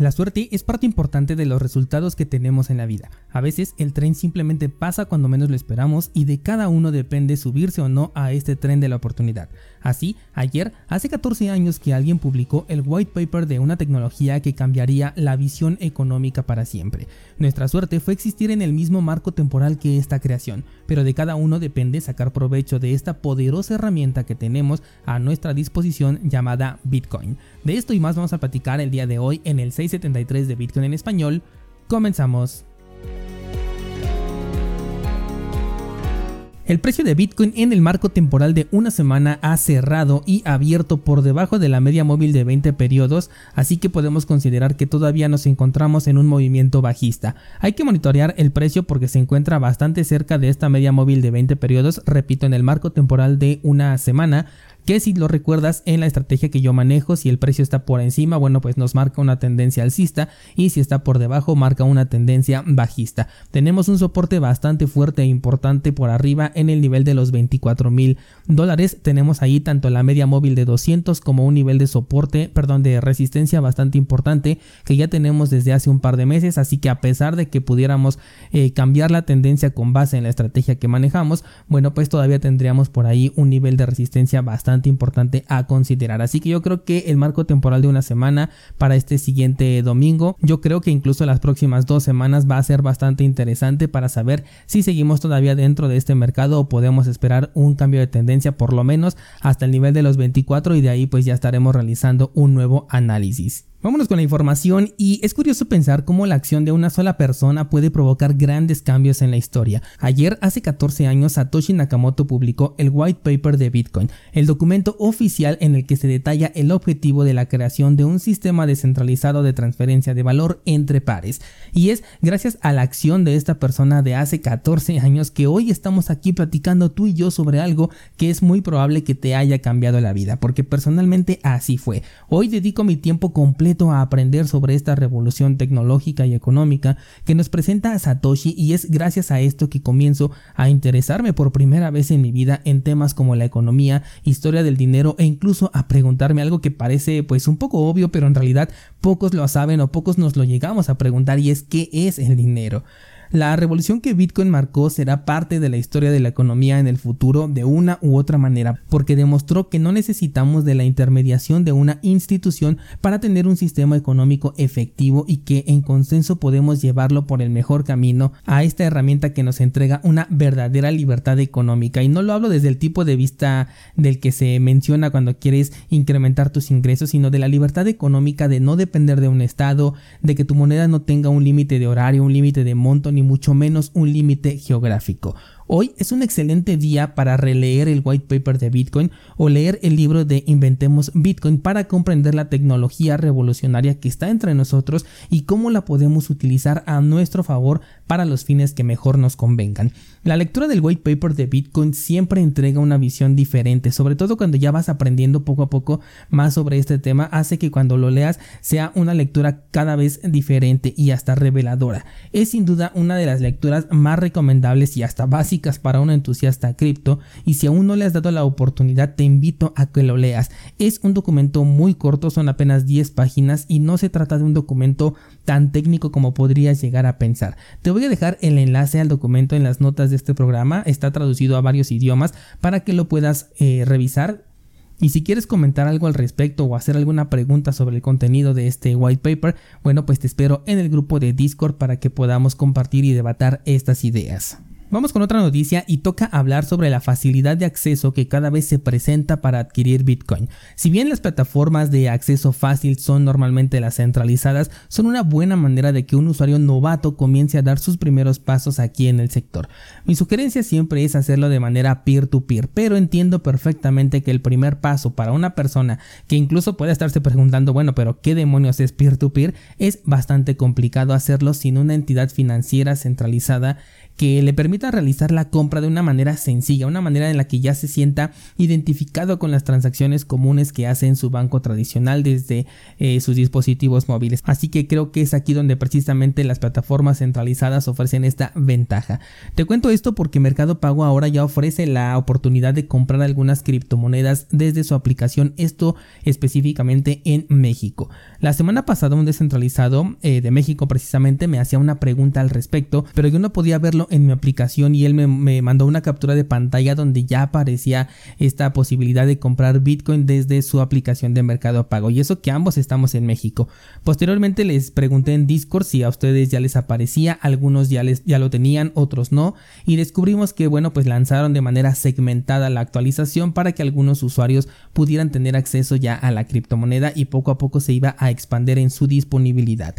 La suerte es parte importante de los resultados que tenemos en la vida. A veces el tren simplemente pasa cuando menos lo esperamos y de cada uno depende subirse o no a este tren de la oportunidad. Así, ayer, hace 14 años que alguien publicó el white paper de una tecnología que cambiaría la visión económica para siempre. Nuestra suerte fue existir en el mismo marco temporal que esta creación, pero de cada uno depende sacar provecho de esta poderosa herramienta que tenemos a nuestra disposición llamada Bitcoin. De esto y más vamos a platicar el día de hoy en el 6 73 de Bitcoin en español, comenzamos. El precio de Bitcoin en el marco temporal de una semana ha cerrado y abierto por debajo de la media móvil de 20 periodos, así que podemos considerar que todavía nos encontramos en un movimiento bajista. Hay que monitorear el precio porque se encuentra bastante cerca de esta media móvil de 20 periodos, repito, en el marco temporal de una semana, que si lo recuerdas en la estrategia que yo manejo, si el precio está por encima, bueno, pues nos marca una tendencia alcista y si está por debajo marca una tendencia bajista. Tenemos un soporte bastante fuerte e importante por arriba en el nivel de los 24 mil dólares. Tenemos ahí tanto la media móvil de 200 como un nivel de soporte, perdón, de resistencia bastante importante que ya tenemos desde hace un par de meses. Así que a pesar de que pudiéramos eh, cambiar la tendencia con base en la estrategia que manejamos, bueno, pues todavía tendríamos por ahí un nivel de resistencia bastante importante a considerar. Así que yo creo que el marco temporal de una semana para este siguiente domingo, yo creo que incluso las próximas dos semanas va a ser bastante interesante para saber si seguimos todavía dentro de este mercado o podemos esperar un cambio de tendencia por lo menos hasta el nivel de los 24 y de ahí pues ya estaremos realizando un nuevo análisis. Vámonos con la información y es curioso pensar cómo la acción de una sola persona puede provocar grandes cambios en la historia. Ayer, hace 14 años, Satoshi Nakamoto publicó el White Paper de Bitcoin, el documento oficial en el que se detalla el objetivo de la creación de un sistema descentralizado de transferencia de valor entre pares. Y es gracias a la acción de esta persona de hace 14 años que hoy estamos aquí platicando tú y yo sobre algo que es muy probable que te haya cambiado la vida, porque personalmente así fue. Hoy dedico mi tiempo completo a aprender sobre esta revolución tecnológica y económica que nos presenta Satoshi y es gracias a esto que comienzo a interesarme por primera vez en mi vida en temas como la economía, historia del dinero e incluso a preguntarme algo que parece pues un poco obvio pero en realidad pocos lo saben o pocos nos lo llegamos a preguntar y es qué es el dinero. La revolución que Bitcoin marcó será parte de la historia de la economía en el futuro de una u otra manera, porque demostró que no necesitamos de la intermediación de una institución para tener un sistema económico efectivo y que en consenso podemos llevarlo por el mejor camino a esta herramienta que nos entrega una verdadera libertad económica. Y no lo hablo desde el tipo de vista del que se menciona cuando quieres incrementar tus ingresos, sino de la libertad económica de no depender de un estado, de que tu moneda no tenga un límite de horario, un límite de monto, mucho menos un límite geográfico. Hoy es un excelente día para releer el white paper de Bitcoin o leer el libro de Inventemos Bitcoin para comprender la tecnología revolucionaria que está entre nosotros y cómo la podemos utilizar a nuestro favor para los fines que mejor nos convengan. La lectura del white paper de Bitcoin siempre entrega una visión diferente, sobre todo cuando ya vas aprendiendo poco a poco más sobre este tema, hace que cuando lo leas sea una lectura cada vez diferente y hasta reveladora. Es sin duda una de las lecturas más recomendables y hasta básicas para un entusiasta cripto y si aún no le has dado la oportunidad te invito a que lo leas. Es un documento muy corto, son apenas 10 páginas y no se trata de un documento tan técnico como podrías llegar a pensar. Te voy a dejar el enlace al documento en las notas de este programa, está traducido a varios idiomas para que lo puedas eh, revisar y si quieres comentar algo al respecto o hacer alguna pregunta sobre el contenido de este white paper, bueno, pues te espero en el grupo de Discord para que podamos compartir y debatir estas ideas. Vamos con otra noticia y toca hablar sobre la facilidad de acceso que cada vez se presenta para adquirir Bitcoin. Si bien las plataformas de acceso fácil son normalmente las centralizadas, son una buena manera de que un usuario novato comience a dar sus primeros pasos aquí en el sector. Mi sugerencia siempre es hacerlo de manera peer-to-peer, pero entiendo perfectamente que el primer paso para una persona que incluso puede estarse preguntando, bueno, pero ¿qué demonios es peer-to-peer? -peer? Es bastante complicado hacerlo sin una entidad financiera centralizada que le permita realizar la compra de una manera sencilla, una manera en la que ya se sienta identificado con las transacciones comunes que hace en su banco tradicional desde eh, sus dispositivos móviles. Así que creo que es aquí donde precisamente las plataformas centralizadas ofrecen esta ventaja. Te cuento esto porque Mercado Pago ahora ya ofrece la oportunidad de comprar algunas criptomonedas desde su aplicación, esto específicamente en México. La semana pasada un descentralizado eh, de México precisamente me hacía una pregunta al respecto, pero yo no podía verlo en mi aplicación y él me, me mandó una captura de pantalla donde ya aparecía esta posibilidad de comprar Bitcoin desde su aplicación de Mercado Pago y eso que ambos estamos en México. Posteriormente les pregunté en Discord si a ustedes ya les aparecía, algunos ya, les, ya lo tenían, otros no y descubrimos que bueno pues lanzaron de manera segmentada la actualización para que algunos usuarios pudieran tener acceso ya a la criptomoneda y poco a poco se iba a expandir en su disponibilidad.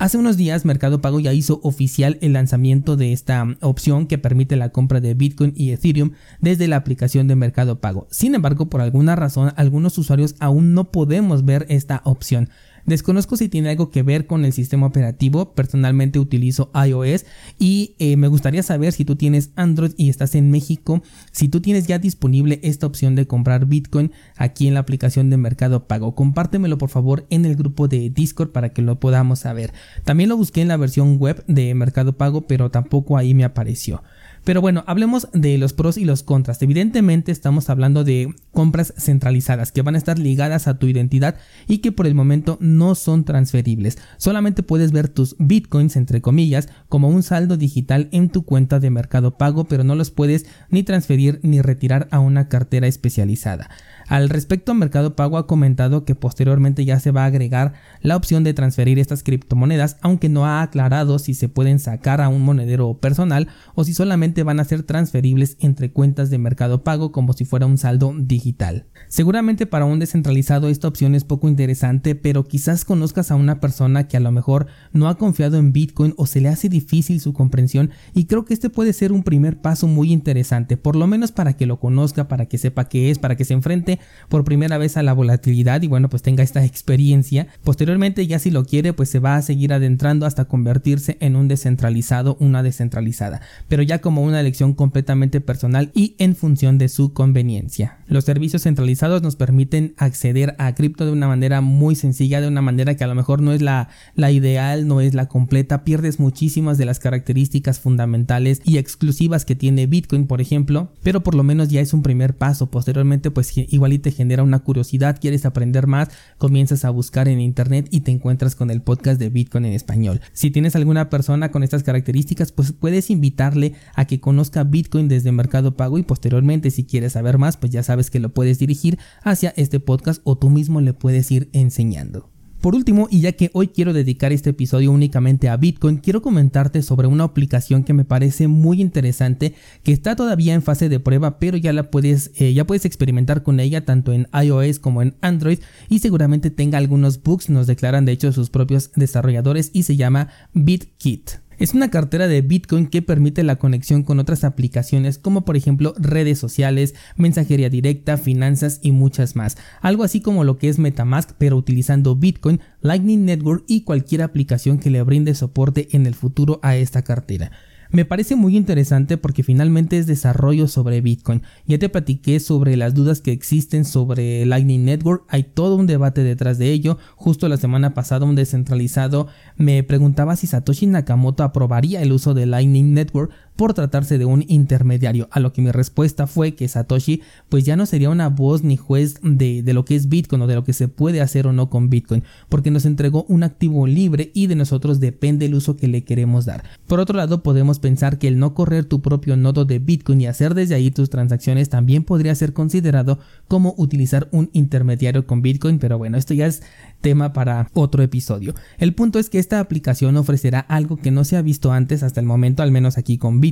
Hace unos días Mercado Pago ya hizo oficial el lanzamiento de esta opción que permite la compra de Bitcoin y Ethereum desde la aplicación de Mercado Pago. Sin embargo, por alguna razón, algunos usuarios aún no podemos ver esta opción. Desconozco si tiene algo que ver con el sistema operativo, personalmente utilizo iOS y eh, me gustaría saber si tú tienes Android y estás en México, si tú tienes ya disponible esta opción de comprar Bitcoin aquí en la aplicación de Mercado Pago. Compártemelo por favor en el grupo de Discord para que lo podamos saber. También lo busqué en la versión web de Mercado Pago, pero tampoco ahí me apareció. Pero bueno, hablemos de los pros y los contras. Evidentemente estamos hablando de compras centralizadas que van a estar ligadas a tu identidad y que por el momento no son transferibles. Solamente puedes ver tus bitcoins, entre comillas, como un saldo digital en tu cuenta de mercado pago, pero no los puedes ni transferir ni retirar a una cartera especializada. Al respecto, Mercado Pago ha comentado que posteriormente ya se va a agregar la opción de transferir estas criptomonedas, aunque no ha aclarado si se pueden sacar a un monedero personal o si solamente van a ser transferibles entre cuentas de Mercado Pago como si fuera un saldo digital. Seguramente para un descentralizado esta opción es poco interesante, pero quizás conozcas a una persona que a lo mejor no ha confiado en Bitcoin o se le hace difícil su comprensión y creo que este puede ser un primer paso muy interesante, por lo menos para que lo conozca, para que sepa qué es, para que se enfrente por primera vez a la volatilidad y bueno, pues tenga esta experiencia. Posteriormente, ya si lo quiere, pues se va a seguir adentrando hasta convertirse en un descentralizado, una descentralizada, pero ya como una elección completamente personal y en función de su conveniencia. Los servicios centralizados nos permiten acceder a cripto de una manera muy sencilla, de una manera que a lo mejor no es la, la ideal, no es la completa, pierdes muchísimas de las características fundamentales y exclusivas que tiene Bitcoin, por ejemplo, pero por lo menos ya es un primer paso. Posteriormente, pues igual y te genera una curiosidad, quieres aprender más, comienzas a buscar en internet y te encuentras con el podcast de Bitcoin en español. Si tienes alguna persona con estas características, pues puedes invitarle a que conozca Bitcoin desde Mercado Pago y posteriormente si quieres saber más, pues ya sabes que lo puedes dirigir hacia este podcast o tú mismo le puedes ir enseñando. Por último, y ya que hoy quiero dedicar este episodio únicamente a Bitcoin, quiero comentarte sobre una aplicación que me parece muy interesante, que está todavía en fase de prueba, pero ya la puedes, eh, ya puedes experimentar con ella tanto en iOS como en Android y seguramente tenga algunos bugs, nos declaran de hecho sus propios desarrolladores y se llama BitKit. Es una cartera de Bitcoin que permite la conexión con otras aplicaciones como por ejemplo redes sociales, mensajería directa, finanzas y muchas más. Algo así como lo que es Metamask pero utilizando Bitcoin, Lightning Network y cualquier aplicación que le brinde soporte en el futuro a esta cartera. Me parece muy interesante porque finalmente es desarrollo sobre Bitcoin. Ya te platiqué sobre las dudas que existen sobre Lightning Network. Hay todo un debate detrás de ello. Justo la semana pasada un descentralizado me preguntaba si Satoshi Nakamoto aprobaría el uso de Lightning Network por tratarse de un intermediario, a lo que mi respuesta fue que Satoshi pues ya no sería una voz ni juez de, de, lo que es Bitcoin o de lo que se puede hacer o no con Bitcoin, porque nos entregó un activo libre y de nosotros depende el uso que le queremos dar. Por otro lado, podemos pensar que el no correr tu propio nodo de Bitcoin y hacer desde ahí tus transacciones también podría ser considerado como utilizar un intermediario con Bitcoin, pero bueno, esto ya es tema para otro episodio. El punto es que esta aplicación ofrecerá algo que no se ha visto antes hasta el momento, al menos aquí con Bitcoin,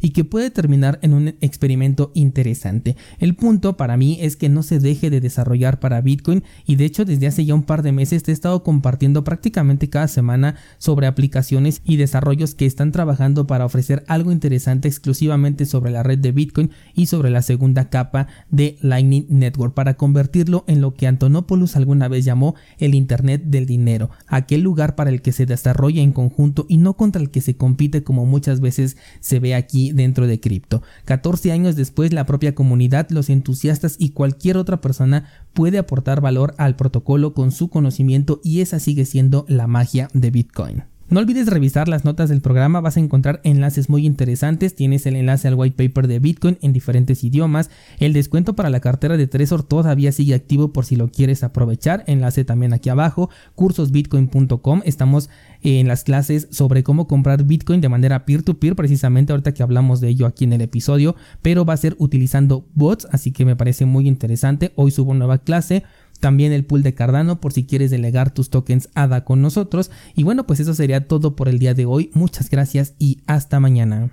y que puede terminar en un experimento interesante. El punto para mí es que no se deje de desarrollar para Bitcoin y de hecho desde hace ya un par de meses te he estado compartiendo prácticamente cada semana sobre aplicaciones y desarrollos que están trabajando para ofrecer algo interesante exclusivamente sobre la red de Bitcoin y sobre la segunda capa de Lightning Network para convertirlo en lo que Antonopoulos alguna vez llamó el Internet del dinero, aquel lugar para el que se desarrolla en conjunto y no contra el que se compite como muchas veces se ve aquí dentro de cripto. 14 años después la propia comunidad, los entusiastas y cualquier otra persona puede aportar valor al protocolo con su conocimiento y esa sigue siendo la magia de Bitcoin. No olvides revisar las notas del programa, vas a encontrar enlaces muy interesantes, tienes el enlace al white paper de Bitcoin en diferentes idiomas, el descuento para la cartera de Trezor todavía sigue activo por si lo quieres aprovechar, enlace también aquí abajo, cursosbitcoin.com, estamos en las clases sobre cómo comprar Bitcoin de manera peer-to-peer, precisamente ahorita que hablamos de ello aquí en el episodio, pero va a ser utilizando bots, así que me parece muy interesante, hoy subo nueva clase, también el pool de Cardano por si quieres delegar tus tokens ADA con nosotros. Y bueno, pues eso sería todo por el día de hoy. Muchas gracias y hasta mañana.